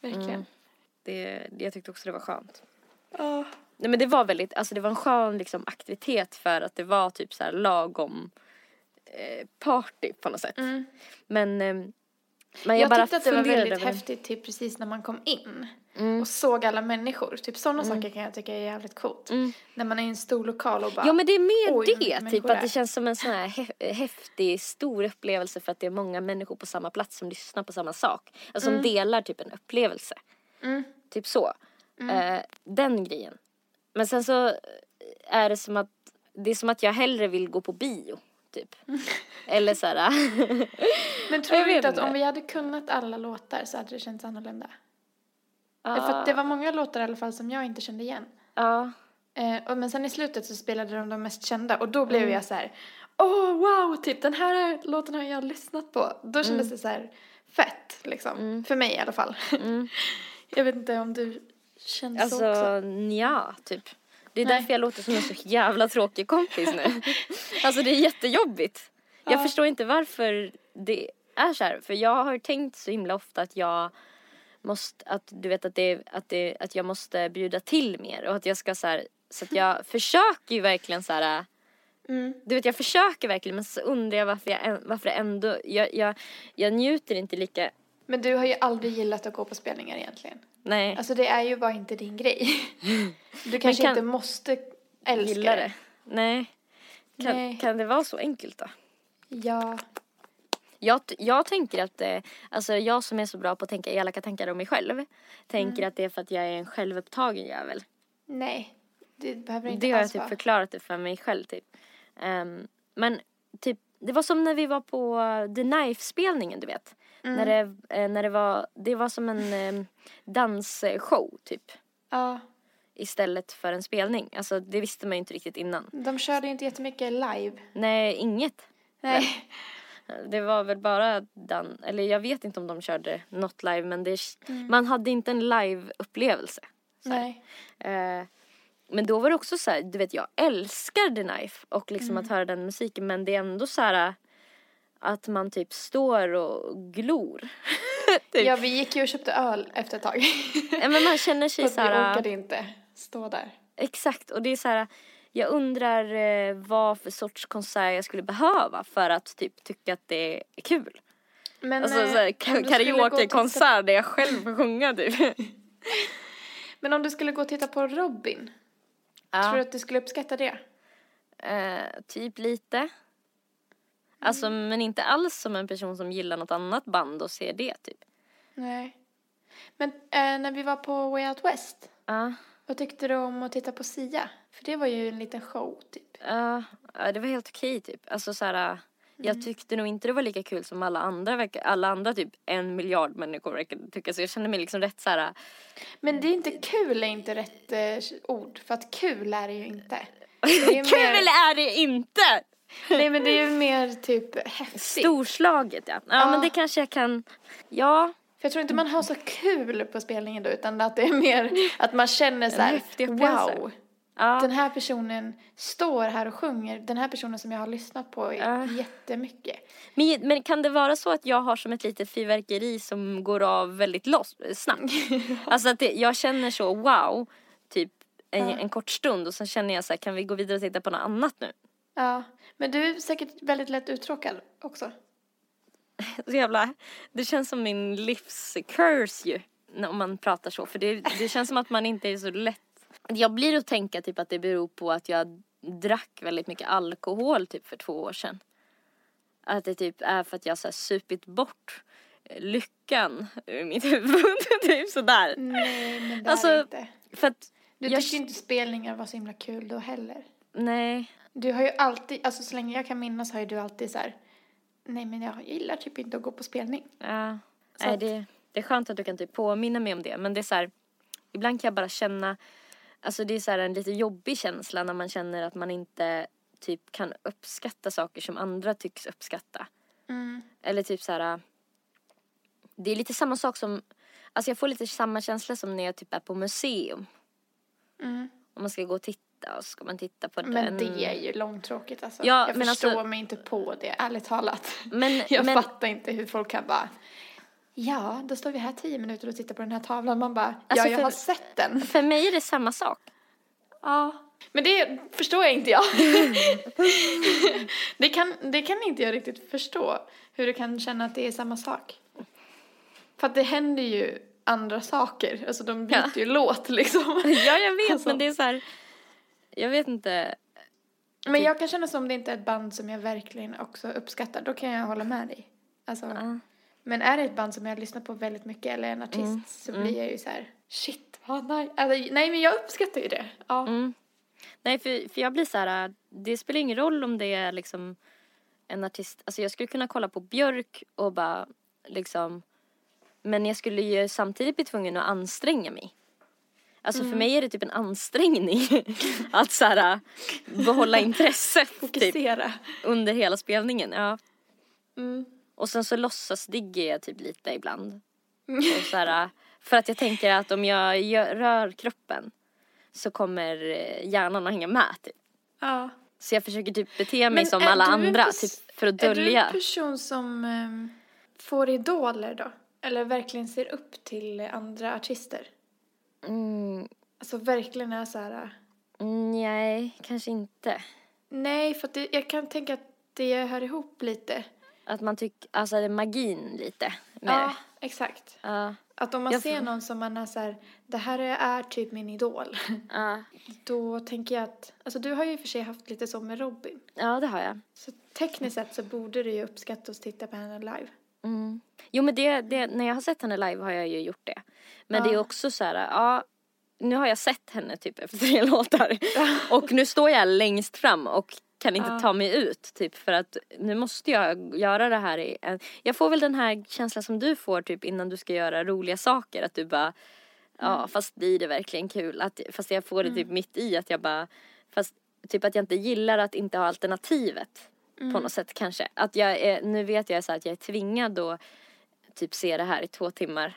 verkligen. Det, det, jag tyckte också det var skönt. Ja. Nej men det var väldigt, alltså det var en skön liksom aktivitet för att det var typ så här lagom eh, party på något sätt. Mm. Men, eh, men jag, Jag, bara tyckte att det var väldigt över- häftigt typ precis när man kom in Mm. och såg alla människor. Typ sådana saker kan jag tycka är jävligt coolt. Mm. När man är i en stor lokal och bara Ja men det är mer det, typ att det känns som en sån här hä- häftig, stor upplevelse för att det är många människor på samma plats som lyssnar på samma sak. Alltså som delar typ en upplevelse. Mm. Typ så. Eh, den grejen. Men sen så är det som att, det är som att jag hellre vill gå på bio. Typ. Eller så här. Men tror du inte att om vi hade kunnat alla låtar så hade det känts annorlunda? För ja, att det var många låtar i alla fall som jag inte kände igen. ja. Eh, och, men sen i slutet så spelade de de mest kända och då blev Mm. jag så här, åh wow, typ den här låten har jag lyssnat på. Då kändes det så här fett liksom. För mig i alla fall. Mm. jag vet inte om du känner så också. Alltså nja, typ. Det är Nej. därför jag låter som en så jävla tråkig kompis nu. alltså det är jättejobbigt. Jag Ja. förstår inte varför det är så här. För jag har tänkt så himla ofta att jag måste, att du vet att det, att det, att jag måste bjuda till mer och att jag ska så här, så att jag försöker ju verkligen så här Mm. du vet jag försöker verkligen men så undrar jag varför jag, varför ändå, jag, jag, jag njuter inte lika, Men du har ju aldrig gillat att gå på spelningar egentligen. nej, Alltså det är ju bara inte din grej. Du kanske kan- inte måste älska det. det. Nej. Kan, Nej. kan det vara så enkelt då? Ja. Jag, jag tänker att, eh, alltså jag som är så bra på att tänka elaka tankar om mig själv, tänker Mm. att det är för att jag är en självupptagen jävel. Nej. Det behöver inte Det har jag alls typ vara. förklarat det för mig själv typ. Ehm, men typ, det var som när vi var på The Knife-spelningen du vet. Mm. När, det, eh, när det var, det var som en eh, dansshow typ. Ja. Istället för en spelning. Alltså det visste man ju inte riktigt innan. De körde inte jättemycket live. Nej, inget. Nej. Det var väl bara dan, eller jag vet inte om de körde något live men det, Mm. man hade inte en live-upplevelse. Nej. Eh, men då var det också så här, du vet jag älskar The Knife och liksom Mm. att höra den musiken men det är ändå så här att man typ står och glor. typ. Ja, vi gick ju och köpte öl efter ett tag. Men man känner sig så vi här, orkade inte stå där. exakt och det är så här jag undrar eh, vad för sorts konsert jag skulle behöva för att typ tycka att det är kul. Men, Alltså eh, karaoke-konsert där jag själv får sjunga typ. Men om du skulle gå och titta på Robin, tror du Ja, att du skulle uppskatta det? eh, typ lite. Alltså Mm. men inte alls som en person som gillar något annat band och ser det typ. Nej. Men eh, när vi var på Way Out West, Ja, vad tyckte du om att titta på Sia? För det var ju en liten show, typ. ja, ja, det var helt okej typ. Alltså så här, Mm. jag tyckte nog inte det var lika kul som alla andra verkar, alla andra typ en miljard människor verkar tycka. Så jag kände mig liksom rätt så här. Men det är inte kul är inte rätt eh, ord, för att kul är det ju inte. Det är ju Kul mer, är det inte! nej men det är ju mer typ häftigt. Storslaget ja. ja. Ja. men det kanske jag kan, ja. För jag tror inte man har så kul på spelningen då, utan att det är mer att man känner så här, wow, ja. den här personen står här och sjunger, den här personen som jag har lyssnat på Ja. jättemycket. Men, men kan det vara så att jag har som ett litet fyrverkeri som går av väldigt loss, snabbt? alltså att det, jag känner så wow, typ en, en kort stund och sen känner jag så här, kan vi gå vidare och titta på något annat nu? Ja, men du är säkert väldigt lätt uttråkad också. Så jävla, det känns som min livs curse ju, om man pratar så. För det, det känns som att man inte är så lätt. Jag blir att tänka typ att det beror på att jag drack väldigt mycket alkohol typ för två år sedan. Att det typ är för att jag så här supit bort eh, lyckan ur mitt huvud. typ sådär. Nej, men det Alltså, är inte. För att, Du jag- tycker inte spelningar var så himla kul då heller. nej. Du har ju alltid, alltså så länge jag kan minnas har ju du alltid så här, nej men jag gillar typ inte att gå på spelning. Ja. Så Nej, att- det, det är skönt att du kan typ påminna mig om det. Men det är så här, ibland kan jag bara känna, alltså det är så här en lite jobbig känsla när man känner att man inte typ kan uppskatta saker som andra tycks uppskatta. Mm. Eller typ så här, det är lite samma sak som, alltså jag får lite samma känsla som när jag typ är på museum. Mm. Om man ska gå och titta och ska man titta på Men den. det är ju långtråkigt alltså. Ja, jag men förstår alltså- mig inte på det, ärligt talat. Men, Jag men, fattar inte hur folk kan bara Ja, då står vi här tio minuter och tittar på den här tavlan. Man bara, Alltså, ja jag för- har sett den. för mig är det samma sak. Ja. Men det förstår jag inte jag. det, kan, det kan inte jag riktigt förstå. Hur du kan känna att det är samma sak. För att det händer ju andra saker. Alltså de byter Ja. ju låt liksom. Ja, jag vet, Alltså. men det är så här. Jag vet inte. Men jag kan känna som om det inte är ett band som jag verkligen också uppskattar. Då kan jag hålla med dig. Alltså, Ja. Men är det ett band som jag har lyssnat på väldigt mycket eller en artist Mm, så blir jag ju så här, shit vad nice. Alltså, nej men jag uppskattar ju det. Ja. Mm. Nej, för, för jag blir så här. Det spelar ingen roll om det är liksom en artist. Alltså jag skulle kunna kolla på Björk och bara liksom. Men jag skulle ju samtidigt bli tvungen att anstränga mig. Alltså Mm. för mig är det typ en ansträngning att så här, behålla intresset typ, Fokusera. under hela spelningen. Ja. Mm. Och sen så låtsas digger jag typ lite ibland. Och så här, för att jag tänker att om jag gör, rör kroppen så kommer eh, hjärnan att hänga med typ. Ja. Så jag försöker typ bete mig Men som alla andra typ för att Är du dölja. en person som ehm, får idoler då? Eller verkligen ser upp till andra artister? Mm, Alltså verkligen är så här. äh, nej, kanske inte. Nej, för det, jag kan tänka att det hör ihop lite. Att man tycker, alltså det är magin lite med Ja, det. exakt. Ja. Att om man Jag ser får- någon som man är så här, det här är, är typ min idol. Ja. Då tänker jag att, alltså du har ju i och för sig haft lite så med Robin. ja, det har jag. Så tekniskt sett så borde du ju uppskatta att titta på henne live. Mm. Jo men det, det, när jag har sett henne live har jag ju gjort det. Men det är Ja. också så här, ja, nu har jag sett henne typ efter tre låtar. och nu står jag längst fram och kan inte Ja. ta mig ut typ för att nu måste jag göra det här i en, jag får väl den här känslan som du får typ innan du ska göra roliga saker att du bara ja Mm. fast blir det verkligen kul att, fast jag får det typ mitt i att jag bara fast typ att jag inte gillar att inte ha alternativet Mm. på något sätt kanske att jag är, nu vet jag så att jag är tvingad att typ se det här i två timmar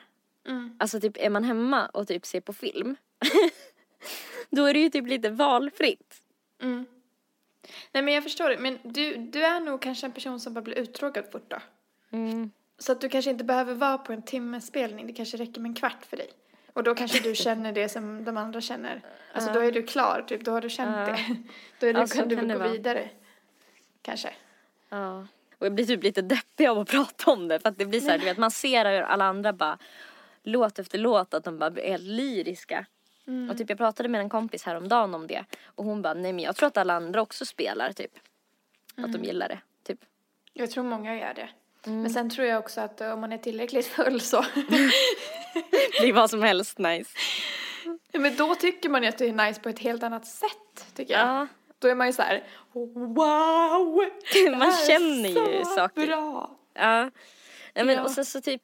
Mm. Alltså typ är man hemma och typ ser på film då är det ju typ lite valfritt. Mm. Nej men jag förstår det, men du, du är nog kanske en person som bara blir uttråkad fort då. Mm. Så att du kanske inte behöver vara på en timmes spelning, det kanske räcker med en kvart för dig. Och då kanske du känner det som de andra känner. Alltså då är du klar, typ, då har du känt Ja. det. Då är du, Ja, så kan du kan gå vara. vidare. Kanske. Ja. Och jag blir typ lite deppig av att prata om det för att det blir så här, du vet man ser hur alla andra bara låt efter låt att de bara är lyriska. Mm. Och typ jag pratade med en kompis häromdagen om det och hon bara nej men jag tror att alla andra också spelar typ. Att Mm. de gillar det typ. Jag tror många gör det. Mm. Men sen tror jag också att om man är tillräckligt full så. Det är vad som helst nice. men då tycker man ju att det är nice på ett helt annat sätt, tycker jag. Ja. Då är man ju så här, wow! Man känner ju så saker. bra! Ja. Nej, men Ja. och sen så typ,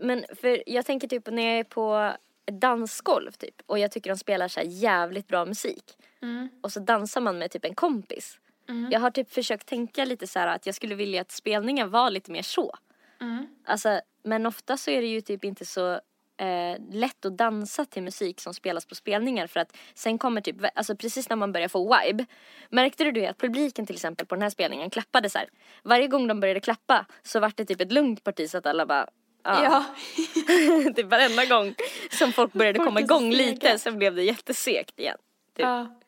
men för jag tänker typ när jag är på dansgolv typ och jag tycker de spelar så jävligt bra musik Mm. och så dansar man med typ en kompis. Mm. Jag har typ försökt tänka lite så här att jag skulle vilja att spelningen var lite mer så. Mm. Alltså, men ofta så är det ju typ inte så eh, lätt att dansa till musik som spelas på spelningar för att sen kommer typ, alltså precis när man börjar få vibe. Märkte du det att publiken till exempel på den här spelningen klappade så här. Varje gång de började klappa så var det typ ett lugnt parti så att alla bara Ja. Ja. typ varenda gång som folk började Folk komma så igång lite sen blev det jättesegt igen. Typ. ja.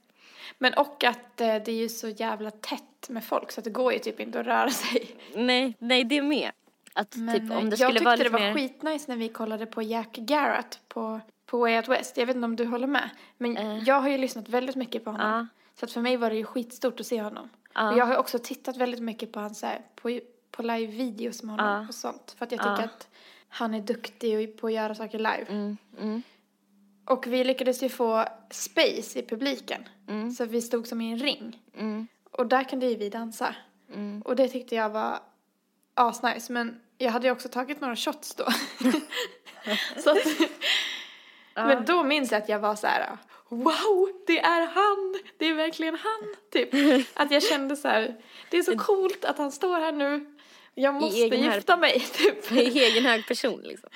Men och att eh, det är ju så jävla tätt med folk så att det går ju typ inte att röra sig. Nej, nej det är med. Att Men, typ om det jag skulle tyckte vara det lite var mer... skitnice när vi kollade på Jack Garrett på, på Way Out West. Jag vet inte om du håller med. Men Eh. jag har ju lyssnat väldigt mycket på honom. Ja. Så att för mig var det ju skitstort att se honom. Ja. Och jag har också tittat väldigt mycket på hans på, på live-videos med honom och sånt. För att jag tycker att han är duktig på att göra saker live. Mm, mm, Och vi lyckades ju få space i publiken. Mm. Så vi stod som i en ring. mm, Och där kunde ju vi dansa. mm. Och det tyckte jag var asnice. Men jag hade ju också tagit några shots då. så att, Men då minns jag att jag var så här. Wow, det är han! Det är verkligen han! Typ. Att jag kände så här. Det är så coolt att han står här nu. Jag måste egen här- gifta mig, typ. I egen hög person liksom.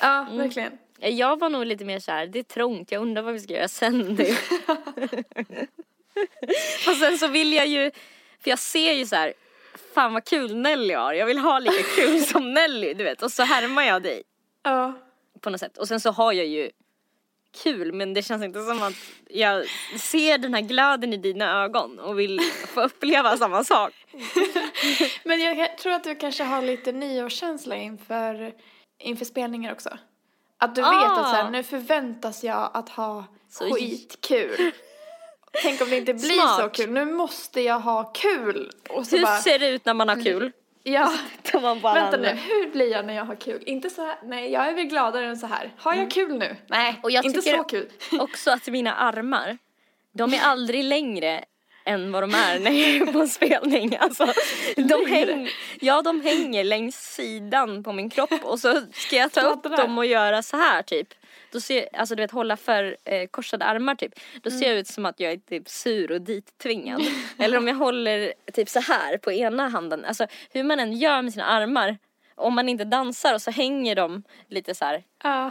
Ja, verkligen. Jag var nog lite mer så här, det är trångt, jag undrar vad vi ska göra sen. och sen så vill jag ju, för jag ser ju så här, fan vad kul Nelly har, jag vill ha lika kul som Nelly, du vet. Och så härmar jag dig Ja. på något sätt. Och sen så har jag ju kul men det känns inte som att jag ser den här glöden i dina ögon och vill få uppleva samma sak. Men jag tror att du kanske har lite nyårskänsla inför, inför spelningar också. Att du vet att så här, Ah. nu förväntas jag att ha Så- skitkul. Tänk om det inte blir Smart. så kul. Nu måste jag ha kul. Och så Hur bara, ser det ut när man har kul? ja, man bara vänta nu, hur blir jag när jag har kul? Inte så här, nej jag är väl gladare än så här. Har jag kul nu? Nej, Mm. Och jag inte så kul. Också att mina armar, de är aldrig längre än vad de är när jag är på en spelning. Alltså, de, häng, ja, de hänger längs sidan på min kropp och så ska jag ta upp dem och göra så här typ. Då ser, alltså du vet hålla för eh, korsade armar typ. Då ser jag ut som att jag är typ sur och dittvingad. Eller om jag håller typ så här på ena handen. Alltså hur man än gör med sina armar. Om man inte dansar och så hänger de lite så här. Ja,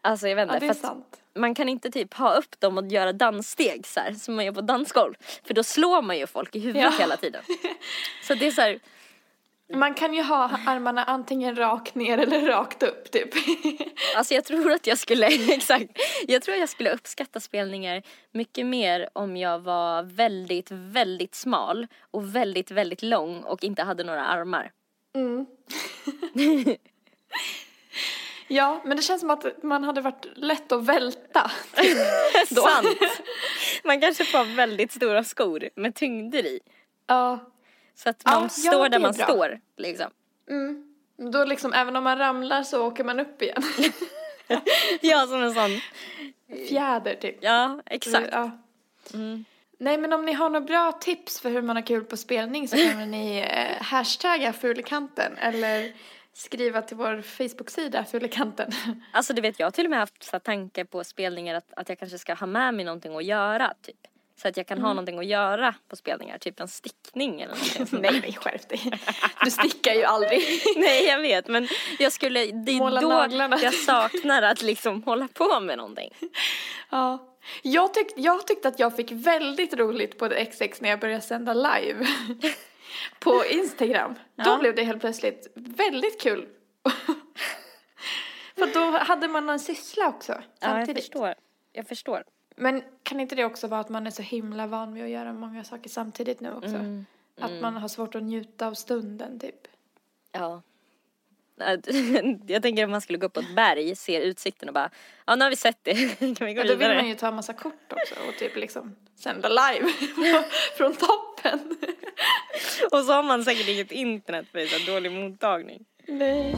Alltså jag vet ja inte. det är sant. man kan inte typ ha upp dem och göra danssteg så här, som man gör på dansgolv. För då slår man ju folk i huvudet Ja. hela tiden. Så det är så här, Man kan ju ha armarna antingen rakt ner eller rakt upp typ. alltså jag tror att jag skulle, exakt, jag tror att jag skulle uppskatta spelningar mycket mer om jag var väldigt, väldigt smal och väldigt, väldigt lång och inte hade några armar. Mm. ja, men det känns som att man hade varit lätt att välta. Sant! Man kanske får väldigt stora skor med tyngder i. Ja. Så att Ja, man ja, står det där är man bra. står liksom. Mm. Då liksom, även om man ramlar så åker man upp igen. Ja, som en sån, Fjäder typ. ja exakt. Ja. Mm. Nej men om ni har några bra tips för hur man har kul på spelning så kan ni eh, hashtagga Fulekanten eller skriva till vår Facebook-sida Fulekanten. Alltså du vet jag har till och med haft så tankar på spelningar att, att jag kanske ska ha med mig någonting att göra typ. Så att jag kan ha någonting att göra på spelningar, typ en stickning eller någonting. nej nej skärp dig. Du stickar ju aldrig. Nej jag vet men jag skulle, det är Måla då naglarna. jag saknar att liksom hålla på med någonting. Ja. Jag, tyck, jag tyckte att jag fick väldigt roligt på XX när jag började sända live på Instagram. Då Ja. blev det helt plötsligt väldigt kul. För då hade man en syssla också Ja jag samtidigt. förstår. Jag förstår. Men kan inte det också vara att man är så himla van vid att göra många saker samtidigt nu också? Mm. Att man har svårt att njuta av stunden typ. Ja. Jag tänker om man skulle gå upp på ett berg, ser utsikten och bara ja nu har vi sett det, kan vi gå Ja, då vill man ju ta en massa kort också och typ liksom sända live från toppen. Och så har man säkert inget internet för det är så dålig mottagning. Nej.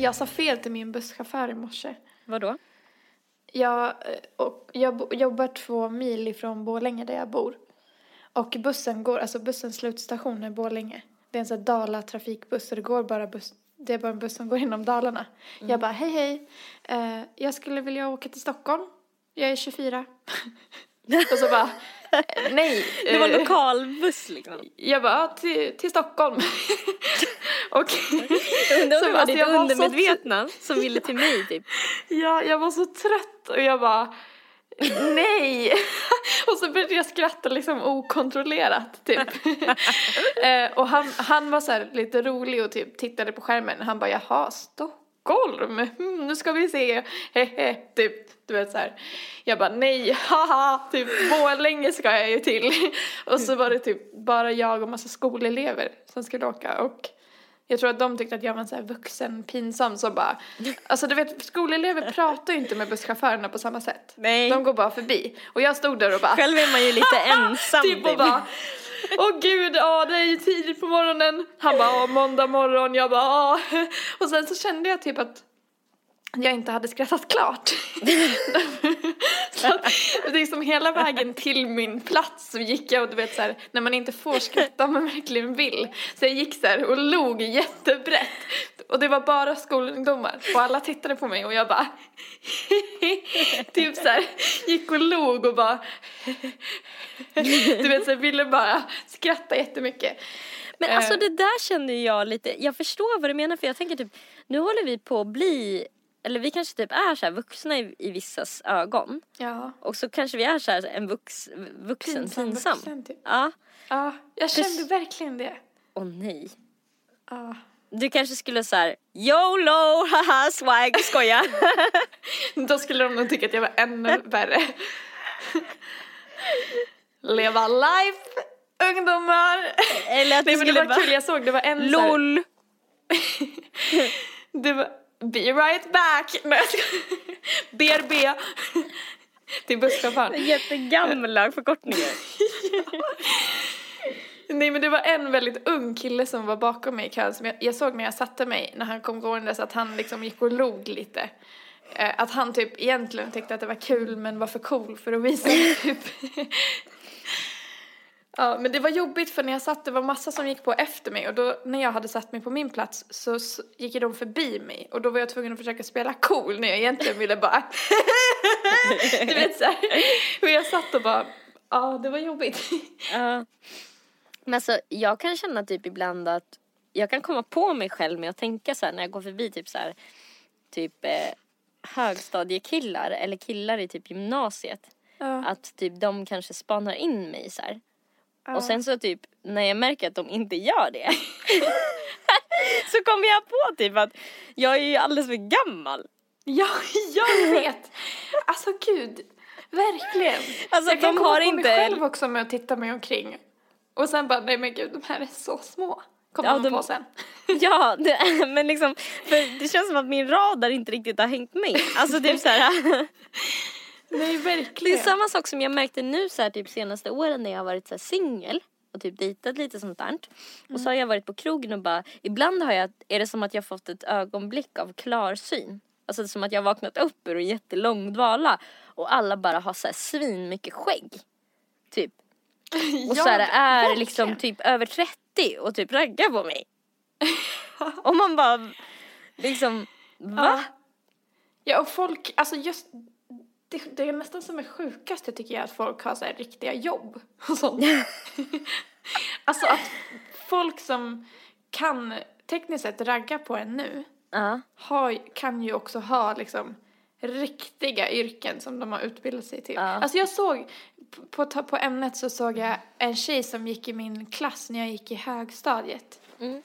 Jag sa fel till min busschaufför i morse. Vadå? Jag, eh, och jag jobbar två mil ifrån Borlänge där jag bor. Och bussen går, alltså bussens slutstation är Borlänge. Det är en sån här Dala trafikbuss och det går bara buss, det är bara en buss som går inom Dalarna. Jag bara, hej hej, eh, jag skulle vilja åka till Stockholm. Jag är 24. och så bara, nej. Det var eh, lokalbuss liksom. jag bara, "Ja, till, till Stockholm. och Undrar om Så, det var ditt jag var så undermedvetna som ville till mig typ. ja, jag var så trött och jag bara, nej. och så började jag skratta liksom okontrollerat typ. eh, och han, han var så här lite rolig och typ tittade på skärmen. Han bara, jaha, Stockholm, hmm, nu ska vi se, hehe, typ. Du vet så här. Jag bara, nej, haha, typ Borlänge ska jag ju till. och så var det typ bara jag och massa skolelever som skulle åka och jag tror att de tyckte att jag var en så här vuxen pinsam som bara, alltså du vet skolelever pratar ju inte med busschaufförerna på samma sätt. Nej. De går bara förbi. Och jag stod där och bara, Själv är man ju lite ensam typ och bara, åh gud, ja det är ju tidigt på morgonen. Han bara, ja måndag morgon, jag bara, ja. Och sen så kände jag typ att jag inte hade skrattat klart. så att, liksom hela vägen till min plats så gick jag och du vet så här, när man inte får skratta man verkligen vill. Så jag gick så här och log jättebrett. Och det var bara skolungdomar och alla tittade på mig och jag bara typ så här, gick och log och bara du vet så här, ville bara skratta jättemycket. Men alltså Eh. det där känner jag lite, jag förstår vad du menar för jag tänker typ, nu håller vi på att bli, eller vi kanske typ är så här vuxna i, i vissas ögon. Ja. Och så kanske vi är så här en vux, vuxen, pinsam. vuxen, typ. Ja. Ja, jag kände verkligen det. Åh nej. Ja. Du kanske skulle så här, YOLO, haha, swag, skoja. Då skulle de nog tycka att jag var ännu värre. Leva life, ungdomar! Eller att Nej men det var kul, bara, jag såg det var en så här- LOL. Det var be right back! Nej. BRB. Till busschauffören. Jättegamla förkortningar. Nej men det var en väldigt ung kille som var bakom mig i kön som jag, jag såg när jag satte mig när han kom gående så att han liksom gick och log lite. Eh, att han typ egentligen tyckte att det var kul men var för cool för att visa typ. Ja men det var jobbigt för när jag satt det var massa som gick på efter mig och då när jag hade satt mig på min plats så, gick de förbi mig och då var jag tvungen att försöka spela cool när jag egentligen ville bara Du vet såhär. Och jag satt och bara ja det var jobbigt. Ja. Men alltså jag kan känna typ ibland att jag kan komma på mig själv med att tänka så här när jag går förbi typ så här typ eh, högstadiekillar eller killar i typ gymnasiet. Ja. Att typ de kanske spanar in mig så här. Ja. Och sen så typ när jag märker att de inte gör det så kommer jag på typ att jag är ju alldeles för gammal. Ja, jag vet! Alltså gud, verkligen. Alltså, jag kan de komma har på inte- mig själv också med att titta mig omkring. Och sen bara, nej men gud, de här är så små. Kommer Ja, man de- på sen. Ja, det, men liksom för det känns som att min radar inte riktigt har hängt med. Alltså typ så här. Nej, Det är verkligen. samma sak som jag märkte nu så här typ senaste åren när jag har varit så singel och typ dejtat lite sånt där. Och så har jag varit på krogen och bara, ibland har jag, är det som att jag fått ett ögonblick av klarsyn. Alltså det är som att jag vaknat upp ur en jättelång dvala och alla bara har så här svin mycket skägg. Typ. Och Ja, så här är verkligen. liksom typ över 30 och typ raggar på mig. och man bara liksom, va? Ja. Ja, och folk, alltså just det, det är nästan som är sjukaste tycker jag att folk har så här riktiga jobb och sånt. alltså att folk som kan tekniskt sett ragga på en nu Ja. har, kan ju också ha liksom riktiga yrken som de har utbildat sig till. Ja. Alltså jag såg, på, på, på ämnet så såg jag en tjej som gick i min klass när jag gick i högstadiet. Mm.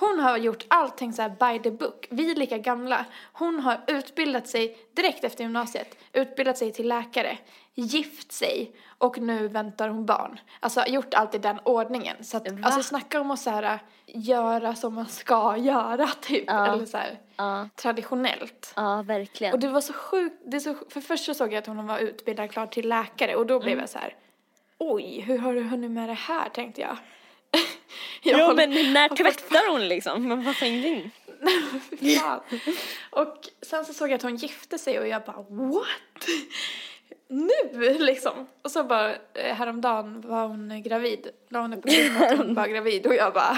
Hon har gjort allting så här by the book. Vi är lika gamla. Hon har utbildat sig direkt efter gymnasiet. Utbildat sig till läkare. Gift sig. Och nu väntar hon barn. Alltså gjort allt i den ordningen. Så att, Va? alltså snacka om att så här, göra som man ska göra typ. Ja. Eller så här, Ja, traditionellt. ja verkligen. Och det var så sjukt. Det så, för först så såg jag att hon var utbildad klart till läkare. Och då blev Mm. jag så här. Oj, hur har du hunnit med det här tänkte jag. Håller- men när tvättar hon liksom? Man fattar ingenting. Fan. Och sen så såg jag att hon gifte sig och jag bara what? Nu liksom. Och så bara eh, häromdagen var hon gravid. La hon upp på Twitter att hon var gravid och jag bara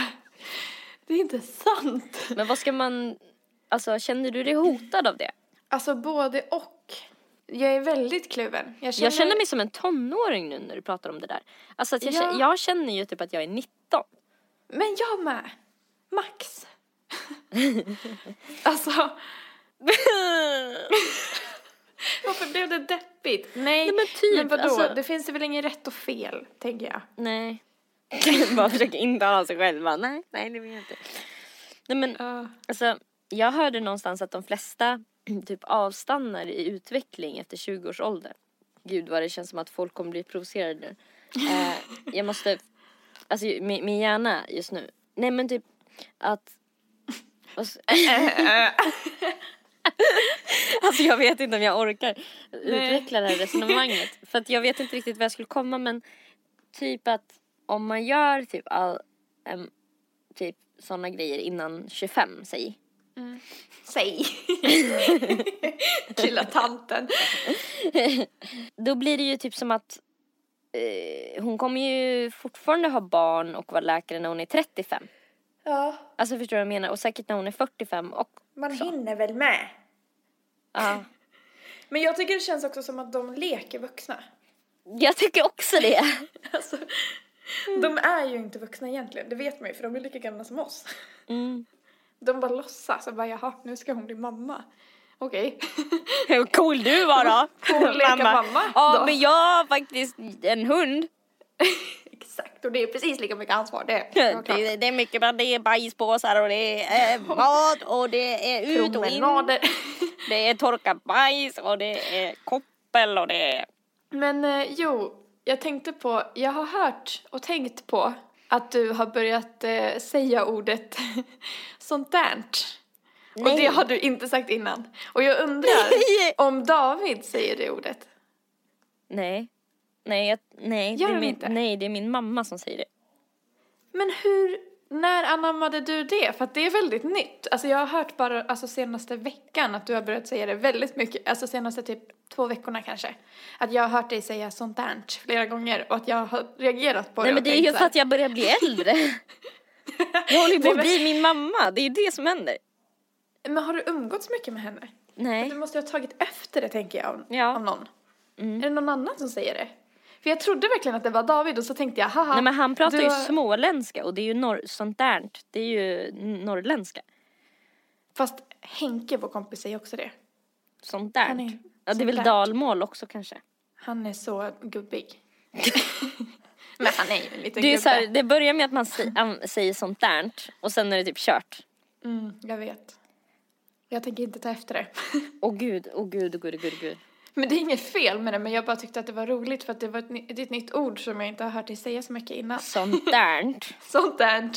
det är inte sant. Men vad ska man, alltså känner du dig hotad av det? Alltså både och. Jag är väldigt kluven. Jag känner, Jag känner mig som en tonåring nu när du pratar om det där. Alltså jag, Ja. känner, jag känner ju typ att jag är 19. Men jag med. Max. alltså varför blev det deppigt? Nej, Nej, men typ, men vadå? alltså- Det finns väl inget rätt och fel, tänker jag. nej. Bara försöker intala sig själv. Bara, nej, nej det vill jag inte. Nej men Ja. alltså jag hörde någonstans att de flesta typ avstannar i utveckling efter 20 års ålder. Gud vad det känns som att folk kommer bli provocerade nu. Eh, jag måste, alltså min, min hjärna just nu. Nej men typ att så- Alltså jag vet inte om jag orkar utveckla det här resonemanget. För att jag vet inte riktigt vad jag skulle komma men typ att om man gör typ all, em, typ sådana grejer innan 25 säg. Säg. Lilla tanten. Då blir det ju typ som att eh, hon kommer ju fortfarande ha barn och vara läkare när hon är 35. Ja, Alltså förstår du vad jag menar? Och säkert när hon är 45 och man hinner väl med. ja. Men jag tycker det känns också som att de leker vuxna. Jag tycker också det. Alltså, de är ju inte vuxna egentligen, det vet man ju för de är lika gamla som oss. Mm. De bara låtsas och bara jaha, nu ska hon bli mamma. Okej. Hur cool du var då. Cool leka mamma Ja då. men jag har faktiskt en hund. Exakt, och det är precis lika mycket ansvar det. är. Det, det är mycket bra. Det är bajspåsar och det är eh, mat och det är ut och in. Det är torka bajs och det är koppel och det är... Men eh, jo, jag tänkte på, jag har hört och tänkt på att du har börjat eh, säga ordet sånt där. Och Nej. det har du inte sagt innan. Och jag undrar Nej. om David säger det ordet. Nej. Nej, jag, nej, Gör det är min, inte? nej, det är min mamma som säger det. Men hur, när anammade du det? För att det är väldigt nytt. Alltså jag har hört bara alltså senaste veckan att du har börjat säga det väldigt mycket, alltså senaste typ två veckorna kanske. Att jag har hört dig säga sånt där flera gånger och att jag har reagerat på Nej det men och det är ju för att jag börjar bli äldre. jag håller ju på Nej, att men- bli min mamma. Det är ju det som händer. Men har du umgåtts mycket med henne? Nej. Du måste ha tagit efter det tänker jag av, Ja. av någon. Mm. Är det någon annan som säger det? För jag trodde verkligen att det var David och så tänkte jag haha. Nej men han pratar du ju småländska och det är ju norr, sånt där. Det är ju norrländska. Fast Henke, vår kompis, säger också det. Sånt där. Är- ja det är väl där. dalmål också kanske. Han är så gubbig. men han är ju en liten Det, är gubbe. så här, det börjar med att man säger sånt där och sen är det typ kört. Mm, jag vet. Jag tänker inte ta efter det. Åh gud, åh gud, åh gud, åh gud, åh gud. men det är inget fel med det, men jag bara tyckte att det var roligt för att det var ett, det är ett nytt ord som jag inte har hört dig säga så mycket innan. Sånt där. Sånt där.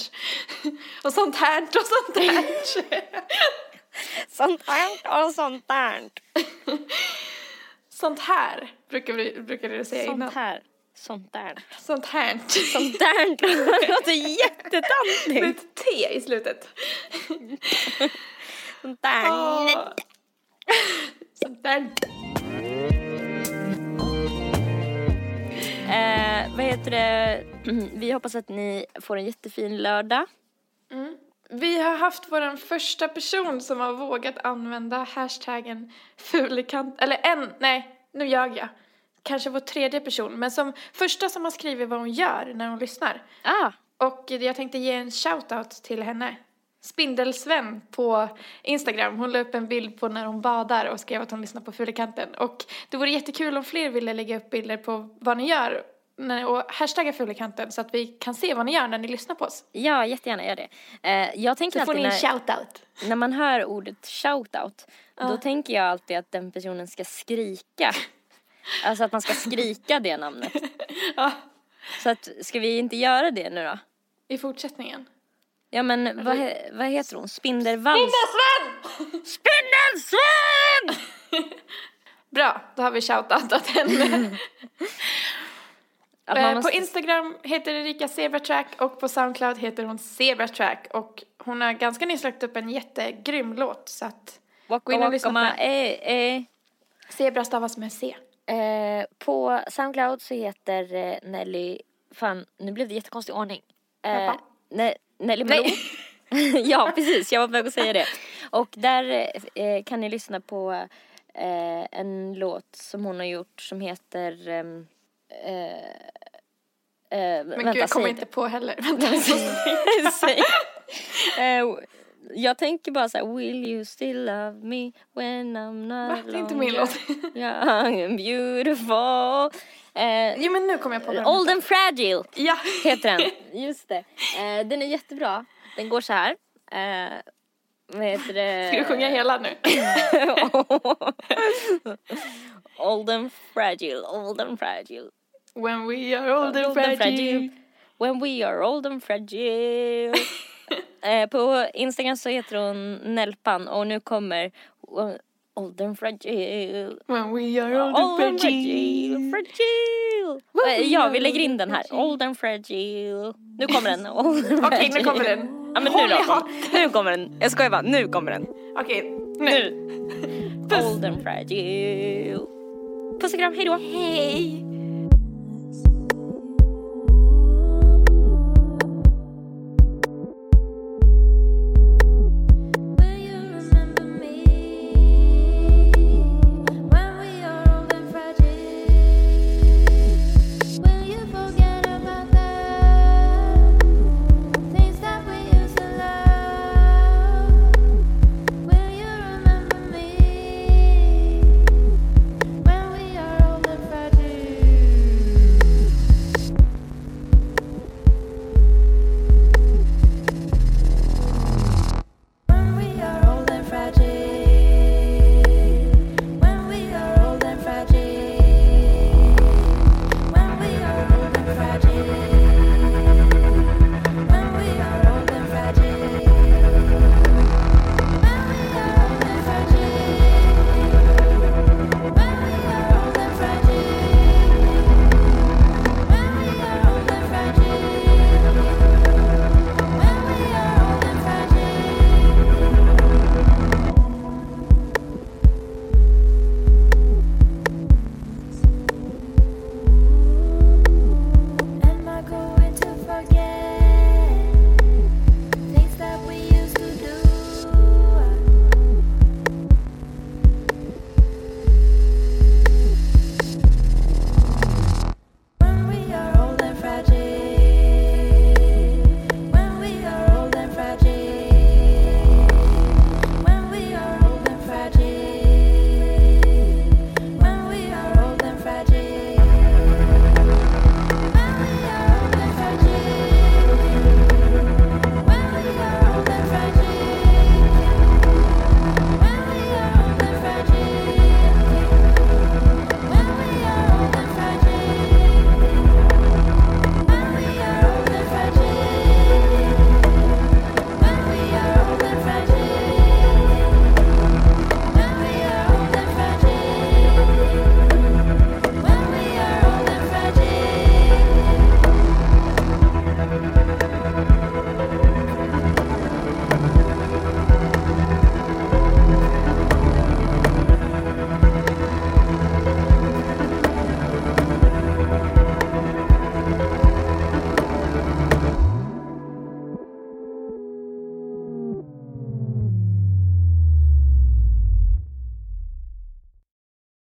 Och sånt här och sånt där. sånt där och sånt där. sånt här brukar, vi, brukar du säga innan. Sånt här. Sånt där. Sånt här. Sånt där. Det låter Med jättetantigt. ett T i slutet. Sånt där. Sånt där. Eh, vad heter det? Vi hoppas att ni får en jättefin lördag. Vi har haft vår första person som har vågat använda hashtaggen fulikant, eller en, nej, nu ljög jag. Kanske vår tredje person, men som första som har skrivit vad hon gör när hon lyssnar. Ah, Och jag tänkte ge en shoutout till henne. Spindelsven på Instagram. Hon la upp en bild på när hon badar och skrev att hon lyssnar på Fulikanten. Och det vore jättekul om fler ville lägga upp bilder på vad ni gör och hashtagga Fulikanten så att vi kan se vad ni gör när ni lyssnar på oss. ja, jättegärna gör det. Eh, jag tänker Så får ni en shoutout. när man hör ordet shoutout, då tänker jag alltid att den personen ska skrika. Alltså att man ska skrika det namnet. Ja, Så att, ska vi inte göra det nu då? i fortsättningen. Ja men vad, he, vad heter hon? Spindelvans? Spindelsven! Spindelsven! Bra, då har vi shoutoutat henne. Eh, måste- På Instagram heter Erika Zebratrack och på Soundcloud heter hon Zebratrack och hon har ganska nyss lagt upp en jättegrym låt så att gå in och lyssna på den. eh, eh. Zebra stavas med C. Eh, på Soundcloud så heter Nelly, fan nu blev det jättekonstig ordning. Eh, ne, Nelly Malou. ja precis, jag var på väg att säga det. Och där eh, kan ni lyssna på eh, en låt som hon har gjort som heter ehm, eh, eh, Men vänta, gud, jag kommer inte på heller. Vänta, Säg. Jag tänker bara så här, will you still love me when I'm Va? not Det är inte min låt. young and beautiful. Eh, Jo men nu kommer jag på den. Old and fragile Ja. heter den. Just det. Eh, den är jättebra. Den går så här. Eh, vad heter det? Ska du sjunga hela nu? old and fragile, old and fragile. When we are old and fragile. When we are old and fragile. eh, på Instagram så heter hon Nelpan och nu kommer Old and fragile. When we are old Old and fragile. fragile. Fragile. Eh, Ja, vi lägger in den här. Old and fragile. Nu kommer den. Okej, nu kommer den. Ja men nu Håll då. Nu kommer den. Jag skojar bara, nu kommer den. Okej, nu. Nu. Old and fragile. Puss och kram, hejdå. Hej!